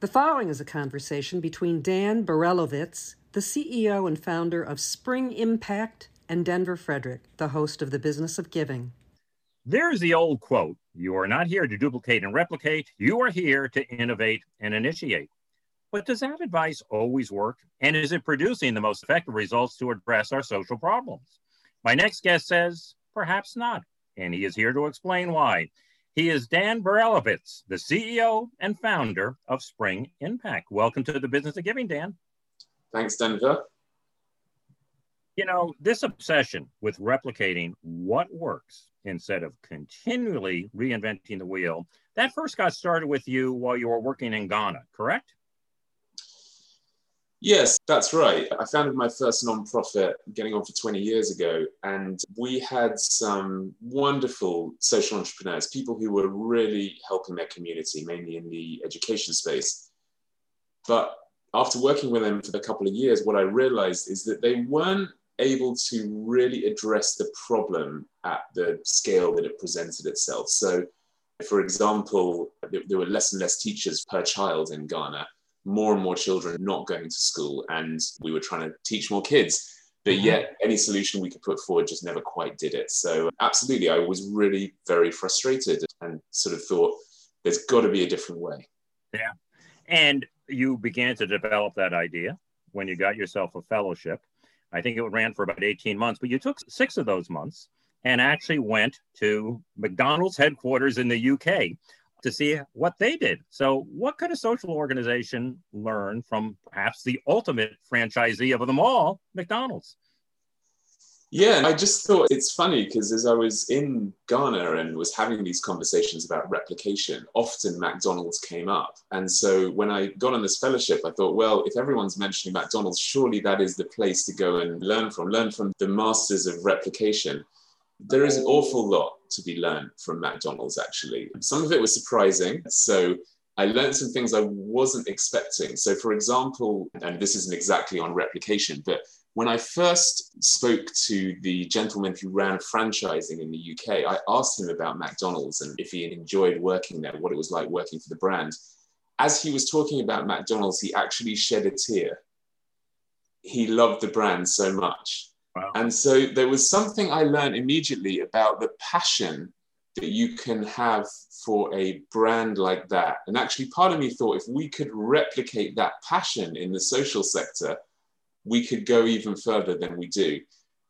The following is a conversation between Dan Berelowitz, the CEO and founder of Spring Impact, and Denver Frederick, the host of The Business of Giving. There's the old quote You are not here to duplicate and replicate, you are here to innovate and initiate. But does that advice always work? And is it producing the most effective results to address our social problems? My next guest says, perhaps not. And he is here to explain why. He is Dan Berelowitz, the CEO and founder of Spring Impact. Welcome to the Business of Giving, Dan. Thanks, Denver. You know, this obsession with replicating what works instead of continually reinventing the wheel, that first got started with you while you were working in Ghana, correct? Yes, that's right. I founded my first nonprofit getting on for 20 years ago, and we had some wonderful social entrepreneurs, people who were really helping their community, mainly in the education space. But after working with them for a couple of years, what I realized is that they weren't able to really address the problem at the scale that it presented itself. So, for example, there were less and less teachers per child in Ghana more and more children not going to school and we were trying to teach more kids. But mm-hmm. yet any solution we could put forward just never quite did it. So absolutely i was really very frustrated and sort of thought there's got to be a different way. Yeah. And you began to develop that idea when you got yourself a fellowship. I think it ran for about 18 months but you took six of those months and actually went to mcdonald's headquarters in the uk to see what they did. So, what could a social organization learn from perhaps the ultimate franchisee of them all, McDonald's? Yeah, I just thought it's funny because as I was in Ghana and was having these conversations about replication, often McDonald's came up. And so when I got on this fellowship, I thought, well, if everyone's mentioning McDonald's, surely that is the place to go and learn from, learn from the masters of replication there is an oh. awful lot to be learned from McDonald's, actually. Some of it was surprising. So I learned some things I wasn't expecting. So, for example, and this isn't exactly on replication, but when I first spoke to the gentleman who ran franchising in the UK, I asked him about McDonald's and if he enjoyed working there, what it was like working for the brand. As he was talking about McDonald's, he actually shed a tear. He loved the brand so much. Wow. And so there was something I learned immediately about the passion that you can have for a brand like that. And actually, part of me thought if we could replicate that passion in the social sector, we could go even further than we do.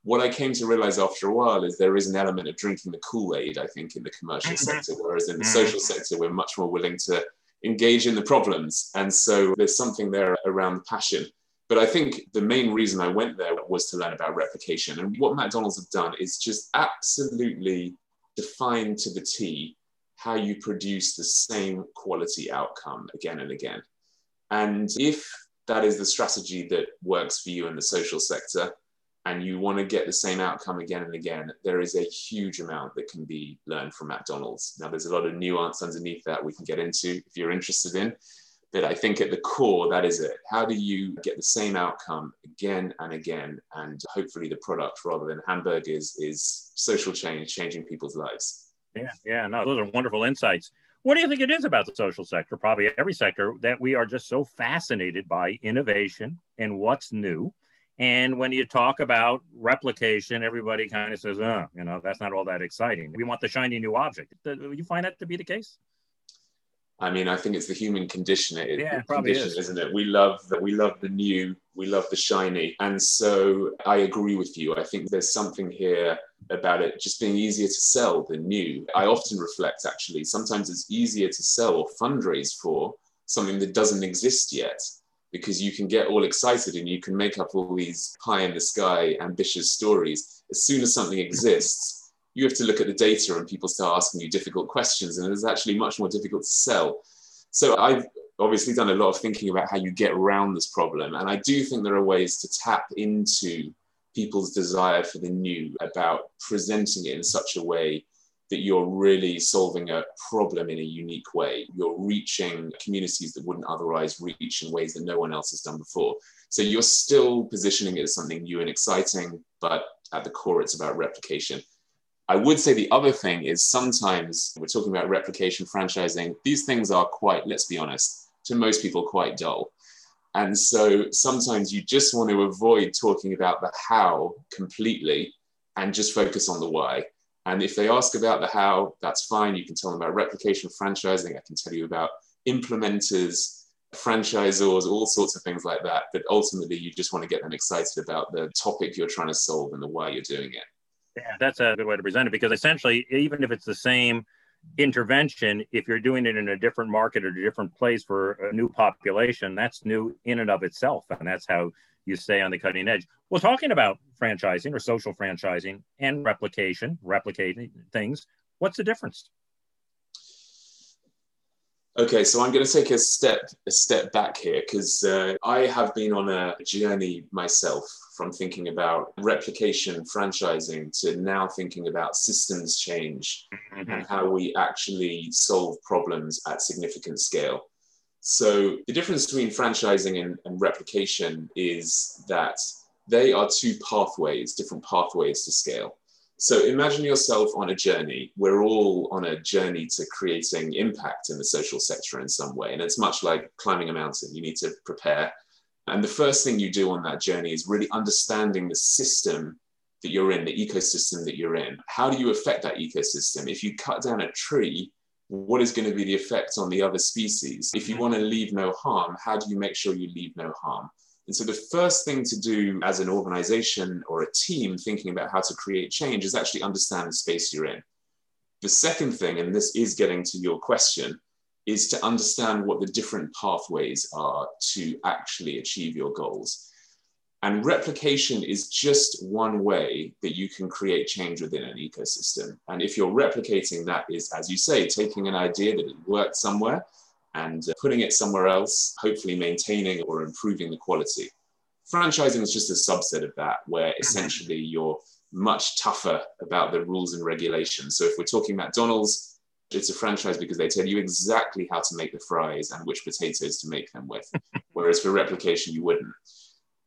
What I came to realize after a while is there is an element of drinking the Kool Aid, I think, in the commercial mm-hmm. sector, whereas in the mm-hmm. social sector, we're much more willing to engage in the problems. And so there's something there around passion. But I think the main reason I went there was to learn about replication. And what McDonald's have done is just absolutely defined to the T how you produce the same quality outcome again and again. And if that is the strategy that works for you in the social sector, and you want to get the same outcome again and again, there is a huge amount that can be learned from McDonald's. Now, there's a lot of nuance underneath that we can get into if you're interested in. But I think at the core, that is it. How do you get the same outcome again and again? And hopefully, the product rather than hamburgers is social change, changing people's lives. Yeah, yeah, no, those are wonderful insights. What do you think it is about the social sector, probably every sector, that we are just so fascinated by innovation and what's new? And when you talk about replication, everybody kind of says, oh, you know, that's not all that exciting. We want the shiny new object. Do you find that to be the case? I mean, I think it's the human condition. It, yeah, probably condition, is. isn't it? We love that. We love the new. We love the shiny. And so I agree with you. I think there's something here about it just being easier to sell than new. I often reflect actually. Sometimes it's easier to sell or fundraise for something that doesn't exist yet because you can get all excited and you can make up all these high in the sky ambitious stories. As soon as something exists, you have to look at the data and people start asking you difficult questions and it's actually much more difficult to sell so i've obviously done a lot of thinking about how you get around this problem and i do think there are ways to tap into people's desire for the new about presenting it in such a way that you're really solving a problem in a unique way. You're reaching communities that wouldn't otherwise reach in ways that no one else has done before. So you're still positioning it as something new and exciting, but at the core, it's about replication. I would say the other thing is sometimes we're talking about replication, franchising. These things are quite, let's be honest, to most people quite dull. And so sometimes you just want to avoid talking about the how completely and just focus on the why. And if they ask about the how, that's fine. You can tell them about replication franchising. I can tell you about implementers, franchisors, all sorts of things like that. But ultimately, you just want to get them excited about the topic you're trying to solve and the why you're doing it. Yeah, that's a good way to present it because essentially, even if it's the same intervention, if you're doing it in a different market or a different place for a new population, that's new in and of itself. And that's how you stay on the cutting edge. Well, talking about franchising or social franchising and replication, replicating things, what's the difference? Okay, so I'm going to take a step a step back here because uh, I have been on a journey myself from thinking about replication, franchising to now thinking about systems change mm-hmm. and how we actually solve problems at significant scale. So the difference between franchising and, and replication is that they are two pathways, different pathways to scale. So imagine yourself on a journey. We're all on a journey to creating impact in the social sector in some way. And it's much like climbing a mountain. You need to prepare. And the first thing you do on that journey is really understanding the system that you're in, the ecosystem that you're in. How do you affect that ecosystem? If you cut down a tree, what is going to be the effect on the other species? If you want to leave no harm, how do you make sure you leave no harm? And so the first thing to do as an organization or a team thinking about how to create change is actually understand the space you're in. The second thing, and this is getting to your question, is to understand what the different pathways are to actually achieve your goals. And replication is just one way that you can create change within an ecosystem. And if you're replicating that is, as you say, taking an idea that it worked somewhere and uh, putting it somewhere else, hopefully maintaining or improving the quality. Franchising is just a subset of that, where mm-hmm. essentially you're much tougher about the rules and regulations. So if we're talking McDonald's, it's a franchise because they tell you exactly how to make the fries and which potatoes to make them with. Whereas for replication, you wouldn't.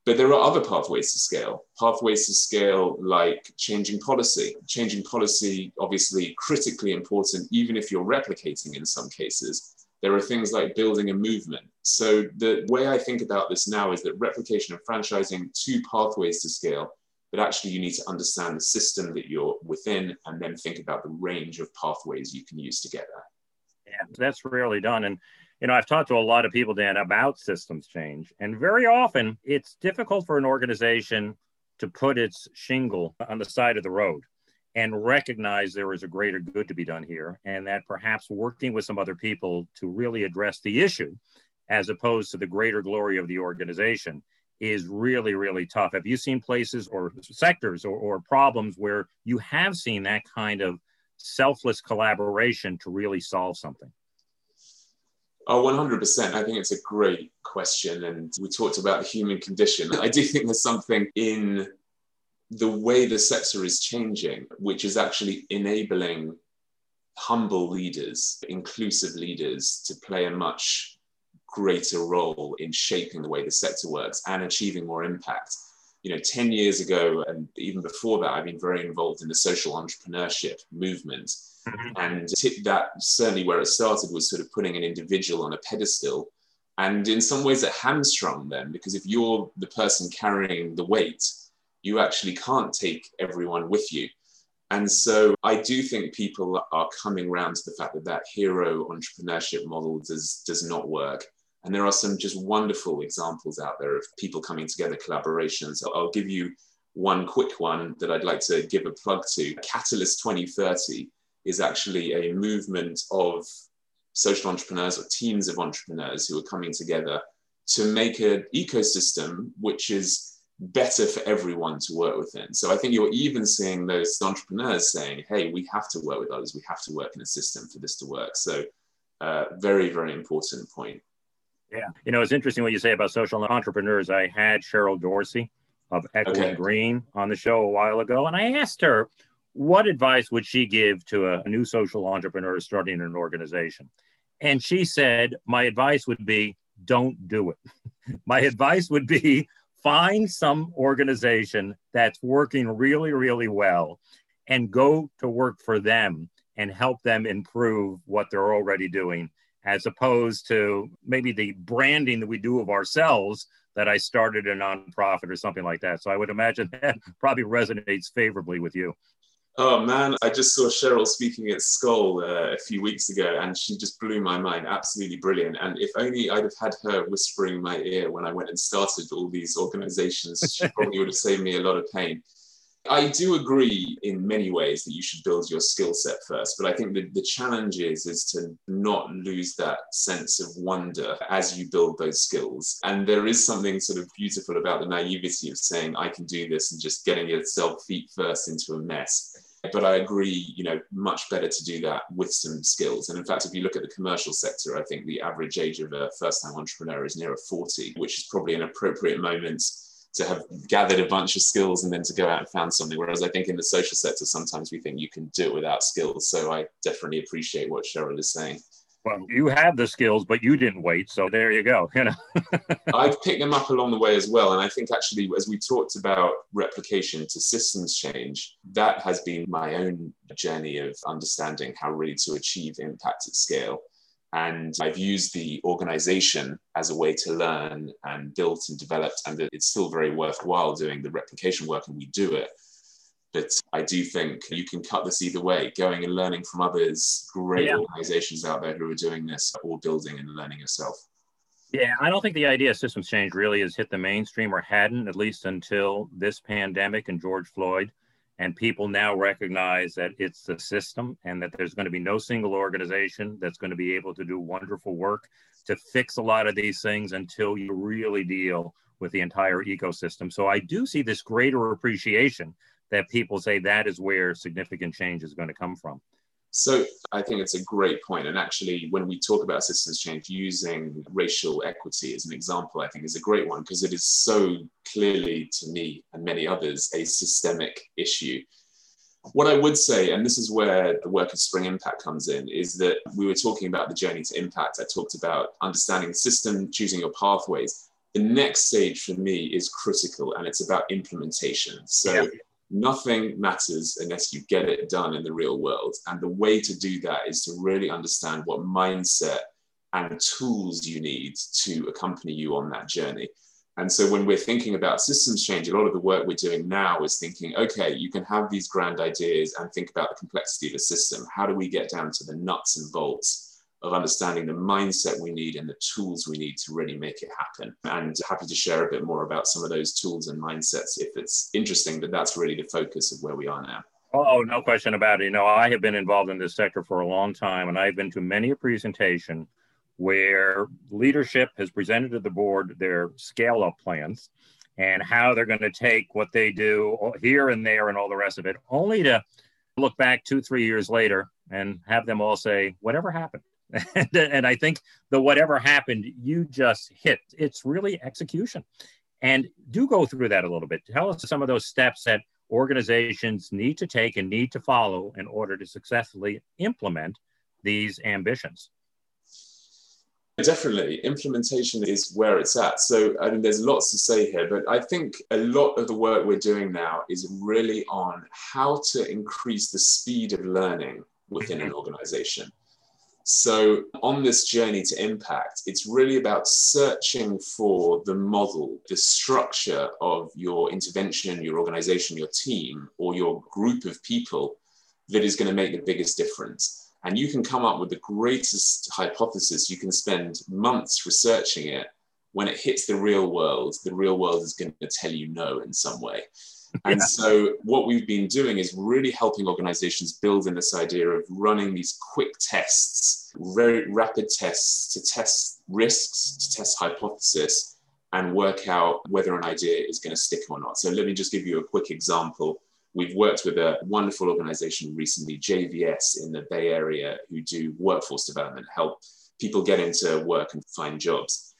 But there are other pathways to scale. Pathways to scale like changing policy. Changing policy, obviously critically important, even if you're replicating in some cases. There are things like building a movement. So the way I think about this now is that replication and franchising, two pathways to scale, but actually you need to understand the system that you're within and then think about the range of pathways you can use to get there. Yeah, that's rarely done. And you know, I've talked to a lot of people, Dan, about systems change. And very often it's difficult for an organization to put its shingle on the side of the road and recognize there is a greater good to be done here, and that perhaps working with some other people to really address the issue as opposed to the greater glory of the organization is really, really tough. Have you seen places or sectors or, or problems where you have seen that kind of selfless collaboration to really solve something? Oh, 100%. I think it's a great question. And we talked about the human condition. I do think there's something in the way the sector is changing, which is actually enabling humble leaders, inclusive leaders to play a much greater role in shaping the way the sector works and achieving more impact. You know, 10 years ago, and even before that, I've been very involved in the social entrepreneurship movement. Mm-hmm. And that certainly where it started was sort of putting an individual on a pedestal. And in some ways, it hamstrung them because if you're the person carrying the weight, you actually can't take everyone with you. And so I do think people are coming around to the fact that that hero entrepreneurship model does, does not work. And there are some just wonderful examples out there of people coming together, collaborations. I'll give you one quick one that I'd like to give a plug to. Catalyst 2030 is actually a movement of social entrepreneurs or teams of entrepreneurs who are coming together to make an ecosystem which is better for everyone to work within. So I think you're even seeing those entrepreneurs saying, hey, we have to work with others, we have to work in a system for this to work. So uh, very, very important point. Yeah. You know, it's interesting what you say about social entrepreneurs. I had Cheryl Dorsey of Echoing okay. Green on the show a while ago, and I asked her, what advice would she give to a new social entrepreneur starting an organization? And she said, my advice would be, don't do it. my advice would be find some organization that's working really, really well and go to work for them and help them improve what they're already doing as opposed to maybe the branding that we do of ourselves that I started a nonprofit or something like that. So I would imagine that probably resonates favorably with you. Oh man, I just saw Cheryl speaking at Skoll uh, a few weeks ago, and she just blew my mind. Absolutely brilliant. And if only I'd have had her whispering in my ear when I went and started all these organizations, she probably would have saved me a lot of pain. I do agree in many ways that you should build your skill set first, but I think the, the challenge is, is to not lose that sense of wonder as you build those skills. And there is something sort of beautiful about the naivety of saying, I can do this and just getting yourself feet first into a mess. But I agree, you know, much better to do that with some skills. And in fact, if you look at the commercial sector, I think the average age of a first time entrepreneur is nearer 40, which is probably an appropriate moment to have gathered a bunch of skills and then to go out and found something. Whereas I think in the social sector, sometimes we think you can do it without skills. So I definitely appreciate what Cheryl is saying. Well, you have the skills, but you didn't wait. So there you go. You know, I've picked them up along the way as well. And I think actually, as we talked about replication to systems change, that has been my own journey of understanding how really to achieve impact at scale. And I've used the organization as a way to learn and built and developed. And it's still very worthwhile doing the replication work, and we do it. But I do think you can cut this either way, going and learning from others, great yeah. organizations out there who are doing this, or building and learning yourself. Yeah, I don't think the idea of systems change really has hit the mainstream or hadn't, at least until this pandemic and George Floyd and people now recognize that it's the system and that there's going to be no single organization that's going to be able to do wonderful work to fix a lot of these things until you really deal with the entire ecosystem. So I do see this greater appreciation that people say that is where significant change is going to come from. So I think it's a great point. And actually, when we talk about systems change, using racial equity as an example, I think is a great one because it is so clearly, to me and many others, a systemic issue. What I would say, and this is where the work of Spring Impact comes in, is that we were talking about the journey to impact. I talked about understanding the system, choosing your pathways. The next stage for me is critical and it's about implementation. So yeah nothing matters unless you get it done in the real world. And the way to do that is to really understand what mindset and tools you need to accompany you on that journey. And so when we're thinking about systems change, a lot of the work we're doing now is thinking, okay, you can have these grand ideas and think about the complexity of the system. How do we get down to the nuts and bolts? Of understanding the mindset we need and the tools we need to really make it happen. And happy to share a bit more about some of those tools and mindsets if it's interesting, but that's really the focus of where we are now. Oh, no question about it. You know, I have been involved in this sector for a long time, and I've been to many a presentation where leadership has presented to the board their scale up plans and how they're going to take what they do here and there and all the rest of it, only to look back two, three years later and have them all say, whatever happened? and, and I think the whatever happened, you just hit. It's really execution. And do go through that a little bit. Tell us some of those steps that organizations need to take and need to follow in order to successfully implement these ambitions. Definitely, implementation is where it's at. So, I mean, there's lots to say here, but I think a lot of the work we're doing now is really on how to increase the speed of learning within an organization. So, on this journey to impact, it's really about searching for the model, the structure of your intervention, your organization, your team, or your group of people that is going to make the biggest difference. And you can come up with the greatest hypothesis. You can spend months researching it. When it hits the real world, the real world is going to tell you no in some way. And yeah. so, what we've been doing is really helping organizations build in this idea of running these quick tests, very rapid tests to test risks, to test hypothesis, and work out whether an idea is going to stick or not. So, let me just give you a quick example. We've worked with a wonderful organization recently, JVS in the Bay Area, who do workforce development, help people get into work and find jobs.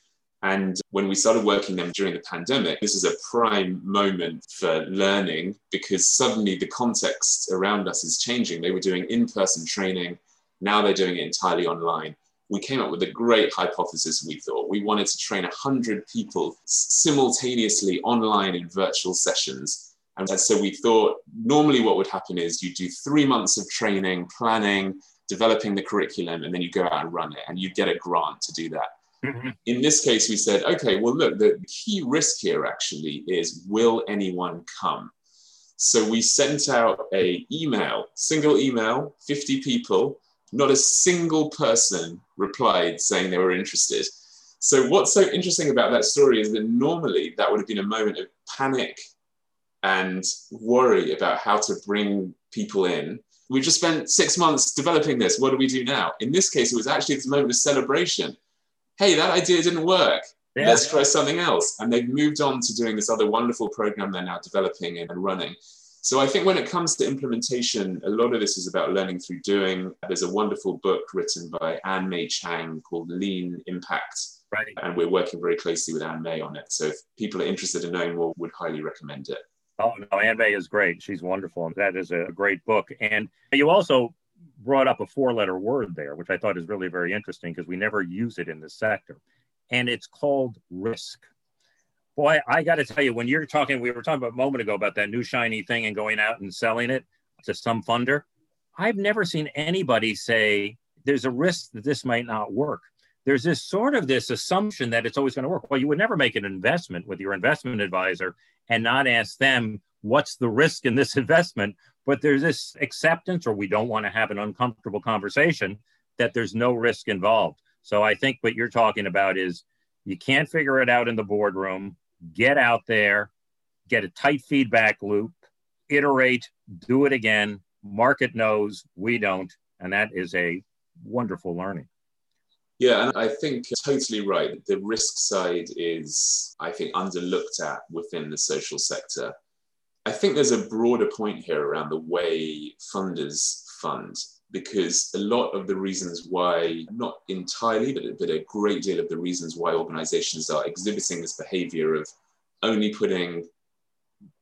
And when we started working them during the pandemic, this is a prime moment for learning because suddenly the context around us is changing. They were doing in person training, now they're doing it entirely online. We came up with a great hypothesis, we thought. We wanted to train 100 people simultaneously online in virtual sessions. And so we thought normally what would happen is you do three months of training, planning, developing the curriculum, and then you go out and run it, and you get a grant to do that. Mm-hmm. In this case, we said, okay, well, look, the key risk here actually is will anyone come? So we sent out a email, single email, 50 people, not a single person replied saying they were interested. So what's so interesting about that story is that normally that would have been a moment of panic and worry about how to bring people in. We just spent six months developing this. What do we do now? In this case, it was actually this moment of celebration. Hey, that idea didn't work. Yeah. Let's try something else. And they've moved on to doing this other wonderful program they're now developing and running. So I think when it comes to implementation, a lot of this is about learning through doing. There's a wonderful book written by Anne Mei Chang called Lean Impact. Right. And we're working very closely with Anne Mei on it. So if people are interested in knowing more, would highly recommend it. Oh no, Anne Mei is great. She's wonderful. That is a great book. And you also brought up a four-letter word there, which I thought is really very interesting because we never use it in this sector. And it's called risk. Boy, I got to tell you, when you're talking, we were talking about a moment ago about that new shiny thing and going out and selling it to some funder. I've never seen anybody say there's a risk that this might not work. There's this sort of this assumption that it's always going to work. Well, you would never make an investment with your investment advisor and not ask them what's the risk in this investment. But there's this acceptance, or we don't want to have an uncomfortable conversation that there's no risk involved. So I think what you're talking about is you can't figure it out in the boardroom get out there, get a tight feedback loop, iterate, do it again. Market knows, we don't. And that is a wonderful learning. Yeah, and I think totally right. The risk side is, I think, underlooked at within the social sector. I think there's a broader point here around the way funders fund because a lot of the reasons why, not entirely, but, but a great deal of the reasons why organizations are exhibiting this behavior of only putting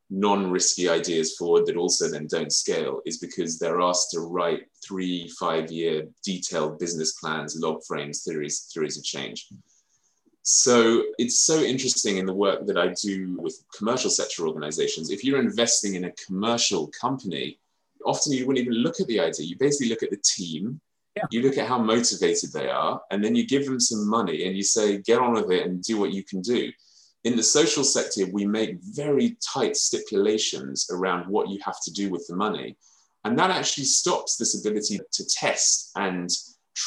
non-risky ideas forward that also then don't scale is because they're asked to write three, five-year detailed business plans, log frames, theories, theories of change. So it's so interesting in the work that I do with commercial sector organizations. If you're investing in a commercial company, often you wouldn't even look at the idea. You basically look at the team, yeah. you look at how motivated they are, and then you give them some money and you say, get on with it and do what you can do. In the social sector, we make very tight stipulations around what you have to do with the money. And that actually stops this ability to test and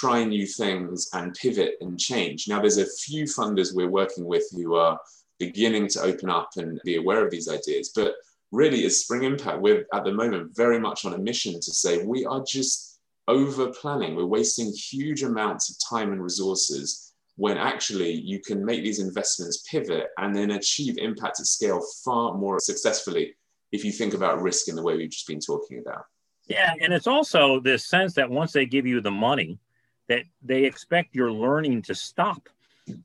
try new things and pivot and change. Now, there's a few funders we're working with who are beginning to open up and be aware of these ideas. But really as Spring Impact, we're at the moment very much on a mission to say we are just over planning. We're wasting huge amounts of time and resources when actually you can make these investments pivot and then achieve impact at scale far more successfully if you think about risk in the way we've just been talking about. Yeah, and it's also this sense that once they give you the money, that they expect your learning to stop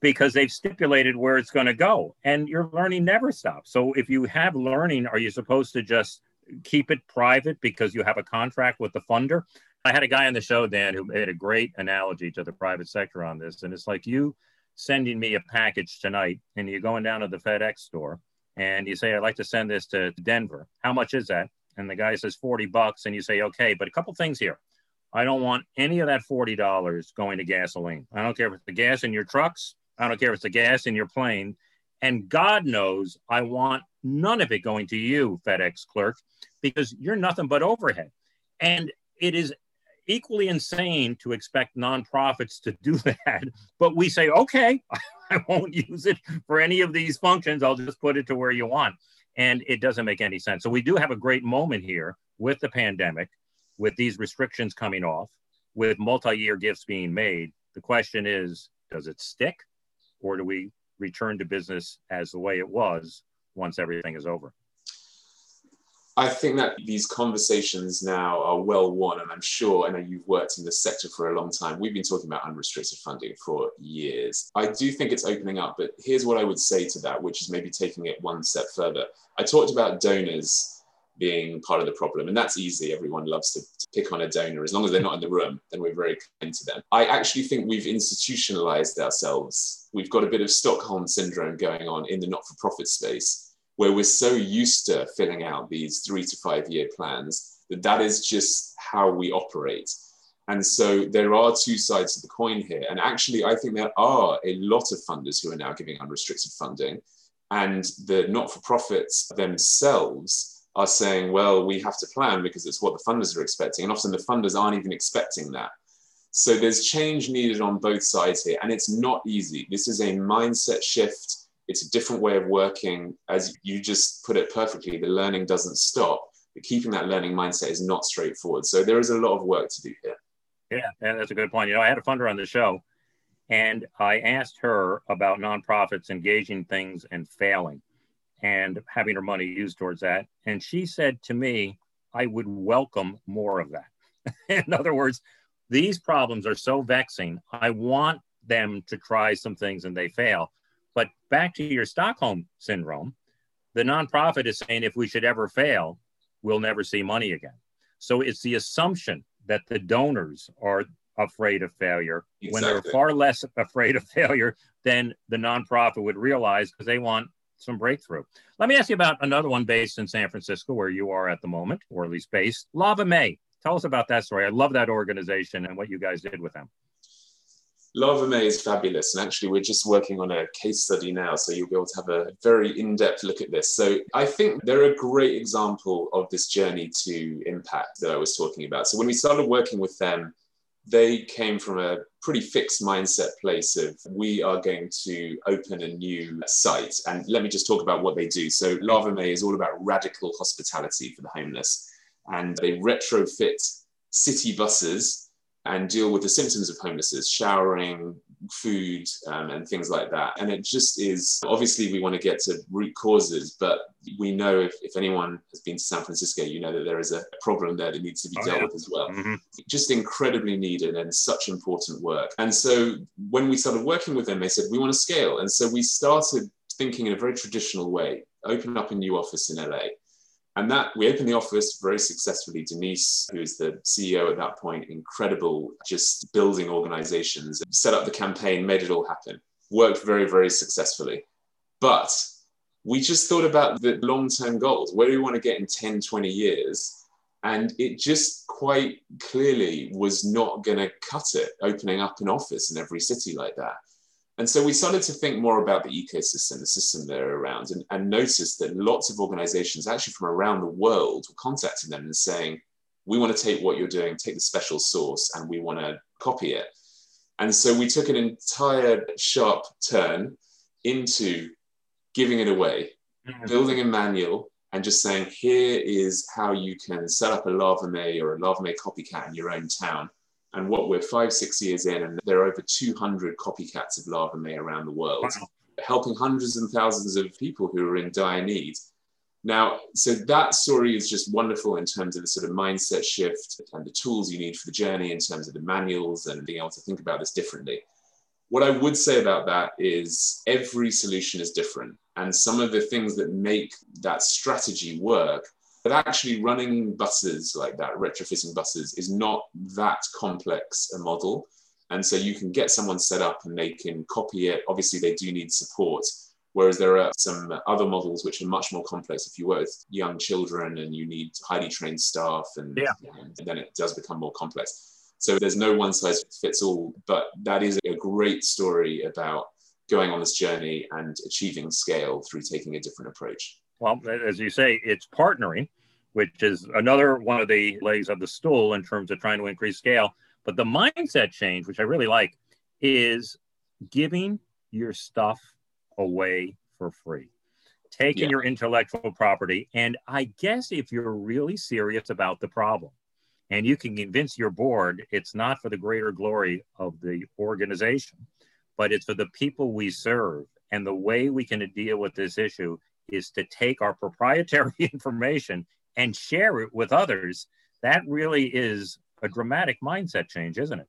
because they've stipulated where it's going to go and your learning never stops. So if you have learning are you supposed to just keep it private because you have a contract with the funder? I had a guy on the show dan who made a great analogy to the private sector on this and it's like you sending me a package tonight and you're going down to the fedex store and you say i'd like to send this to denver. How much is that? And the guy says 40 bucks. And you say okay but a couple things here I don't want any of that $40 going to gasoline. I don't care if it's the gas in your trucks. I don't care if it's the gas in your plane. And God knows I want none of it going to you, FedEx clerk, because you're nothing but overhead. And it is equally insane to expect nonprofits to do that. But we say, okay, I won't use it for any of these functions. I'll just put it to where you want. And it doesn't make any sense. So we do have a great moment here with the pandemic with these restrictions coming off, with multi-year gifts being made, the question is, does it stick or do we return to business as the way it was once everything is over? I think that these conversations now are well won, and I'm sure, I know you've worked in the sector for a long time. We've been talking about unrestricted funding for years. I do think it's opening up, but here's what I would say to that, which is maybe taking it one step further. I talked about donors being part of the problem. And that's easy. Everyone loves to, to, pick on a donor. As long as they're not in the room, then we're very kind to them. I actually think we've institutionalized ourselves. We've got a bit of Stockholm syndrome going on in the not for profit space, where we're so used to filling out these three to five year plans that that is just how we operate. And so there are two sides to the coin here. And actually, I think there are a lot of funders who are now giving unrestricted funding. And the not for profits themselves are saying, well, we have to plan because it's what the funders are expecting. And often the funders aren't even expecting that. So there's change needed on both sides here. And it's not easy. This is a mindset shift. It's a different way of working. As you just put it perfectly, the learning doesn't stop. But keeping that learning mindset is not straightforward. So there is a lot of work to do here. Yeah, that's a good point. You know, I had a funder on the show and I asked her about nonprofits engaging things and failing and having her money used towards that. And she said to me, I would welcome more of that. In other words, these problems are so vexing. I want them to try some things and they fail. But back to your Stockholm syndrome, the nonprofit is saying if we should ever fail, we'll never see money again. So it's the assumption that the donors are afraid of failure exactly. when they're far less afraid of failure than the nonprofit would realize because they want some breakthrough. Let me ask you about another one based in San Francisco, where you are at the moment, or at least based. Lava Mae. Tell us about that story. I love that organization and what you guys did with them. Lava Mae is fabulous. And actually, we're just working on a case study now. So you'll be able to have a very in depth look at this. So I think they're a great example of this journey to impact that I was talking about. So when we started working with them, they came from a pretty fixed mindset place of we are going to open a new site. And let me just talk about what they do. So Lava Mae is all about radical hospitality for the homeless. And they retrofit city buses and deal with the symptoms of homelessness, showering, food, um, and things like that. And it just is obviously we want to get to root causes, but we know if, if anyone has been to San Francisco, you know that there is a problem there that needs to be oh, dealt yeah. with as well. Mm-hmm. Just incredibly needed and such important work. And so when we started working with them, they said, we want to scale. And so we started thinking in a very traditional way, open up a new office in LA and that we opened the office very successfully. Doniece, who is the CEO at that point, incredible, just building organizations, set up the campaign, made it all happen, worked very, very successfully. But we just thought about the long term goals. Where do we want to get in 10, 20 years? And it just quite clearly was not going to cut it, opening up an office in every city like that. And so we started to think more about the ecosystem, the system they're around, and, and noticed that lots of organizations, actually from around the world, were contacting them and saying, we want to take what you're doing, take the special source, and we want to copy it. And so we took an entire sharp turn into giving it away, mm-hmm. building a manual, and just saying, here is how you can set up a Lava Mae or a Lava Mae copycat in your own town and what we're five, six years in, and there are over 200 copycats of Lava Mae around the world, wow. helping hundreds and thousands of people who are in dire need. Now, so that story is just wonderful in terms of the sort of mindset shift and the tools you need for the journey in terms of the manuals and being able to think about this differently. What I would say about that is every solution is different. And some of the things that make that strategy work but actually running buses like that, retrofitting buses, is not that complex a model. And so you can get someone set up and they can copy it. Obviously, they do need support. Whereas there are some other models which are much more complex. If you work with young children and you need highly trained staff, and, yeah. and then it does become more complex. So there's no one size fits all, but that is a great story about going on this journey and achieving scale through taking a different approach. Well, as you say, it's partnering, which is another one of the legs of the stool in terms of trying to increase scale. But the mindset change, which I really like, is giving your stuff away for free, taking yeah. your intellectual property. And I guess if you're really serious about the problem and you can convince your board it's not for the greater glory of the organization, but it's for the people we serve and the way we can deal with this issue is to take our proprietary information and share it with others, that really is a dramatic mindset change, isn't it?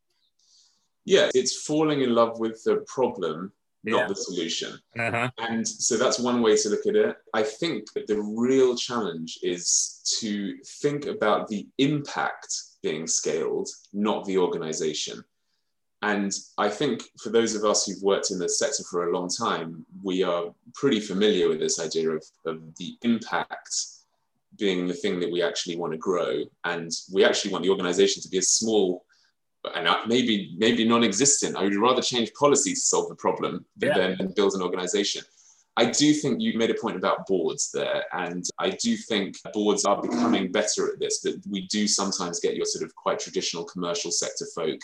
Yeah, it's falling in love with the problem, yeah. not the solution. Uh-huh. And so that's one way to look at it. I think that the real challenge is to think about the impact being scaled, not the organization. And I think for those of us who've worked in the sector for a long time, we are pretty familiar with this idea of, of the impact being the thing that we actually want to grow. And we actually want the organization to be as small and uh, maybe maybe non-existent. I would rather change policy to solve the problem yeah. than build an organization. I do think you made a point about boards there, and I do think boards are becoming better at this, but we do sometimes get your sort of quite traditional commercial sector folk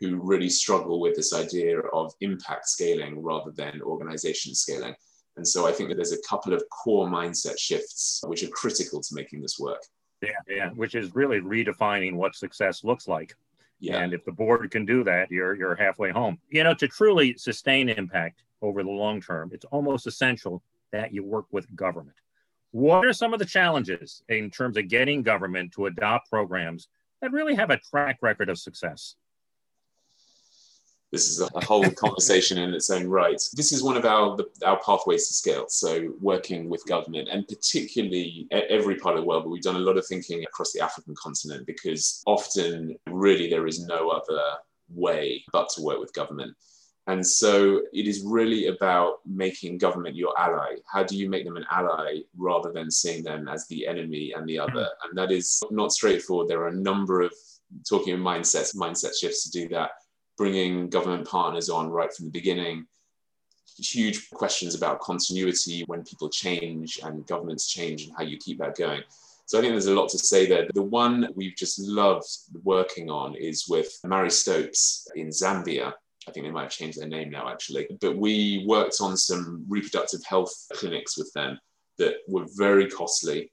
who really struggle with this idea of impact scaling rather than organization scaling. And so I think that there's a couple of core mindset shifts which are critical to making this work. Yeah, yeah, which is really redefining what success looks like. Yeah. And if the board can do that, you're you're halfway home. You know, to truly sustain impact over the long term, it's almost essential that you work with government. What are some of the challenges in terms of getting government to adopt programs that really have a track record of success? This is a whole conversation in its own right. This is one of our our pathways to scale. So working with government and particularly every part of the world, but we've done a lot of thinking across the African continent because often really there is no other way but to work with government. And so it is really about making government your ally. How do you make them an ally rather than seeing them as the enemy and the other? And that is not straightforward. There are a number of talking mindsets, mindset shifts to do that bringing government partners on right from the beginning. Huge questions about continuity when people change and governments change and how you keep that going. So I think there's a lot to say there. The one we've just loved working on is with Marie Stopes in Zambia. I think they might have changed their name now, actually. But we worked on some reproductive health clinics with them that were very costly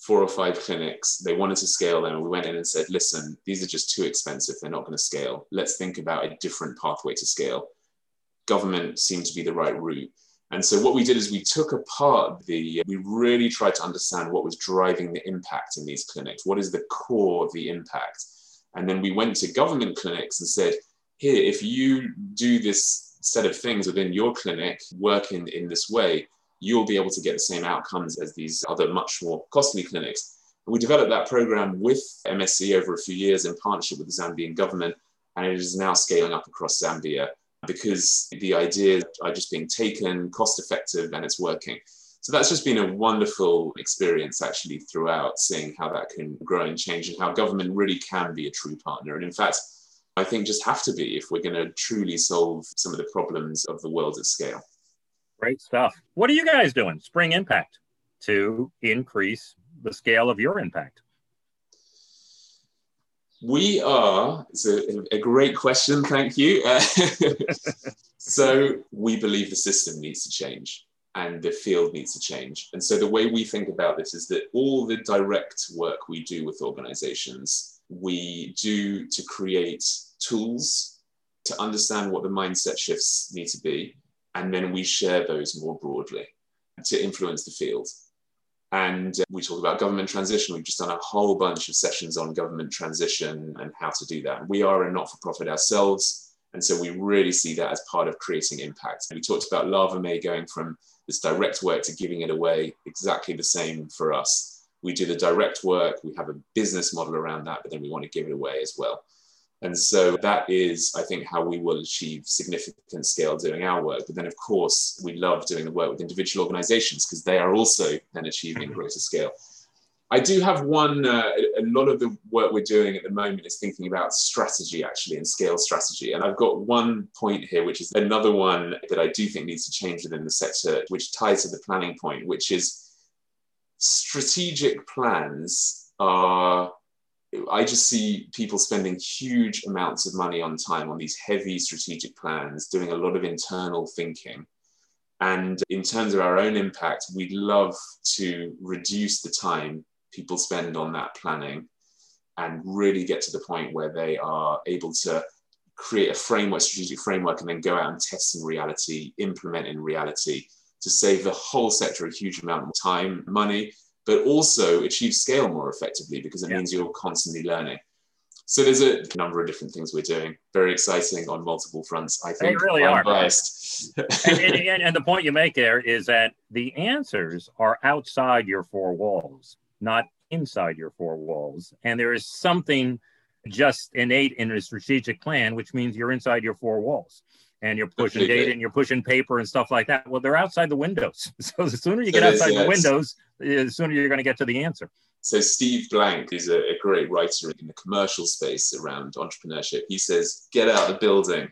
four or five clinics. They wanted to scale them. And we went in and said, listen, these are just too expensive. They're not going to scale. Let's think about a different pathway to scale. Government seemed to be the right route. And so what we did is we took apart the, we really tried to understand what was driving the impact in these clinics. What is the core of the impact? And then we went to government clinics and said, here, if you do this set of things within your clinic, work in, in this way, you'll be able to get the same outcomes as these other much more costly clinics. We developed that program with MSC over a few years in partnership with the Zambian government, and it is now scaling up across Zambia because the ideas are just being taken, cost effective, and it's working. So that's just been a wonderful experience actually throughout seeing how that can grow and change and how government really can be a true partner. And in fact, I think just have to be if we're going to truly solve some of the problems of the world at scale. Great stuff. What are you guys doing, Spring Impact, to increase the scale of your impact? We are, it's a, a great question, thank you. Uh, so, we believe the system needs to change and the field needs to change. And so, the way we think about this is that all the direct work we do with organizations, we do to create tools to understand what the mindset shifts need to be and then we share those more broadly to influence the field. And uh, we talk about government transition. We've just done a whole bunch of sessions on government transition and how to do that. We are a not for profit ourselves. And so we really see that as part of creating impact. We talked about Lava Mae going from this direct work to giving it away, exactly the same for us. We do the direct work, we have a business model around that, but then we want to give it away as well. And so that is, I think, how we will achieve significant scale doing our work. But then, of course, we love doing the work with individual organizations because they are also then achieving mm-hmm. greater scale. I do have one, uh, a lot of the work we're doing at the moment is thinking about strategy actually and scale strategy. And I've got one point here, which is another one that I do think needs to change within the sector, which ties to the planning point, which is strategic plans are I just see people spending huge amounts of money on time on these heavy strategic plans, doing a lot of internal thinking. And in terms of our own impact, we'd love to reduce the time people spend on that planning and really get to the point where they are able to create a framework, strategic framework, and then go out and test in reality, implement in reality to save the whole sector a huge amount of time, money, but also achieve scale more effectively because it yeah. means you're constantly learning. So there's a number of different things we're doing. Very exciting on multiple fronts. I think they really are. Biased. and, and, and the point you make there is that the answers are outside your four walls, not inside your four walls. And there is something just innate in a strategic plan, which means you're inside your four walls and you're pushing data and you're pushing paper and stuff like that. Well, they're outside the windows. So the sooner you get outside the windows, eh, the sooner you're going to get to the answer. So Steve Blank is a, a, great writer in the commercial space around entrepreneurship. He says, "Get out of the building."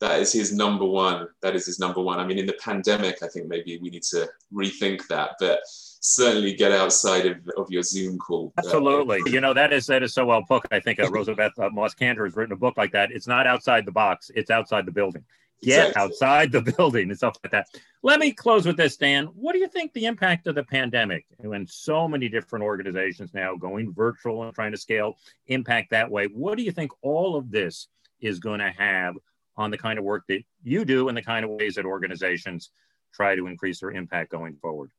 That is his number one. That is his number one. I mean, in the pandemic, I think maybe we need to rethink that, but certainly get outside of, of your Zoom call. Absolutely. You know, that is that is so well put. I think uh, Rosabeth uh, Moss Kanter has written a book like that. It's not outside the box, it's outside the building. Get exactly. outside the building and stuff like that. Let me close with this, Dan. What do you think the impact of the pandemic, when so many different organizations now going virtual and trying to scale, impact that way? What do you think all of this is going to have on the kind of work that you do and the kind of ways that organizations try to increase their impact going forward?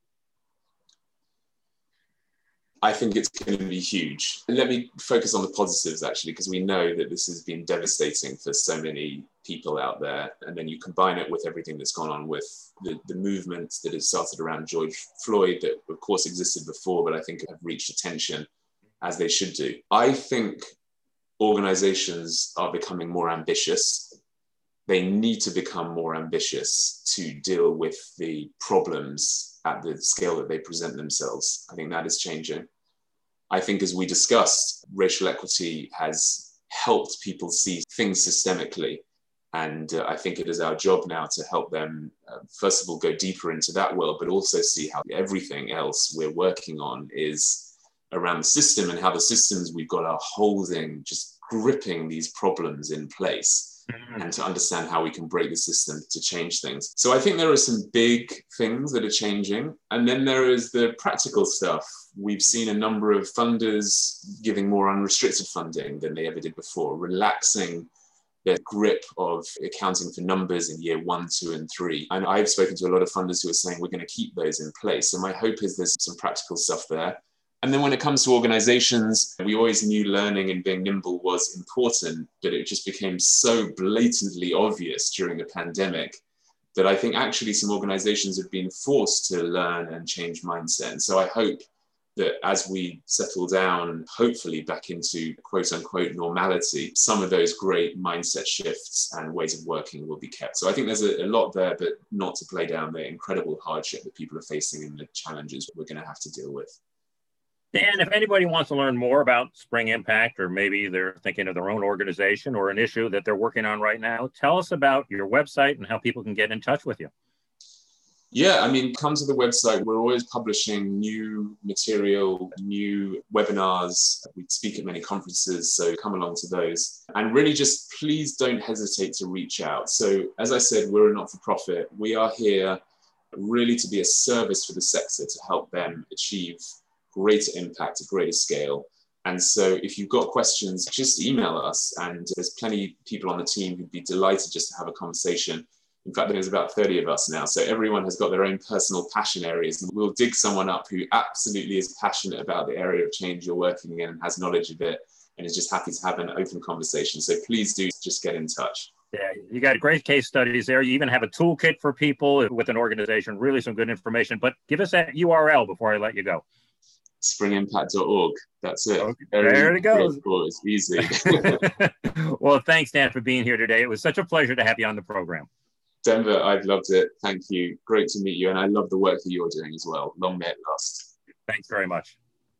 I think it's going to be huge. Let me focus on the positives actually, because we know that this has been devastating for so many people out there. And then you combine it with everything that's gone on with the, the movement that has started around George Floyd, that of course existed before, but I think have reached attention as they should do. I think organizations are becoming more ambitious. They need to become more ambitious to deal with the problems at the scale that they present themselves. I think that is changing. I think, as we discussed, racial equity has helped people see things systemically. And uh, I think it is our job now to help them, uh, first of all, go deeper into that world, but also see how everything else we're working on is around the system and how the systems we've got are holding, just gripping these problems in place mm-hmm. and to understand how we can break the system to change things. So I think there are some big things that are changing. And then there is the practical stuff. We've seen a number of funders giving more unrestricted funding than they ever did before, relaxing their grip of accounting for numbers in year one, two, and three. And I've spoken to a lot of funders who are saying we're going to keep those in place. So my hope is there's some practical stuff there. And then when it comes to organizations, we always knew learning and being nimble was important, but it just became so blatantly obvious during the pandemic that I think actually some organizations have been forced to learn and change mindset. And so I hope that as we settle down, hopefully back into quote unquote normality, some of those great mindset shifts and ways of working will be kept. So I think there's a, a lot there, but not to play down the incredible hardship that people are facing and the challenges we're going to have to deal with. Dan, if anybody wants to learn more about Spring Impact, or maybe they're thinking of their own organization or an issue that they're working on right now, tell us about your website and how people can get in touch with you. Yeah, I mean, come to the website. We're always publishing new material, new webinars. We speak at many conferences, so come along to those. And really just please don't hesitate to reach out. So, as I said, we're a not for profit. We are here really to be a service for the sector to help them achieve greater impact, a greater scale. And so if you've got questions, just email us. And there's plenty of people on the team who'd be delighted just to have a conversation. In fact, there's about 30 of us now. So everyone has got their own personal passion areas. And we'll dig someone up who absolutely is passionate about the area of change you're working in and has knowledge of it and is just happy to have an open conversation. So please do just get in touch. Yeah, you got great case studies there. You even have a toolkit for people with an organization, really some good information. But give us that URL before I let you go springimpact.org. That's it. Okay, there it goes. It's easy. well, thanks, Dan, for being here today. It was such a pleasure to have you on the program. Denver, I've loved it. Thank you. Great to meet you. And I love the work that you're doing as well. Long may it last. Thanks very much.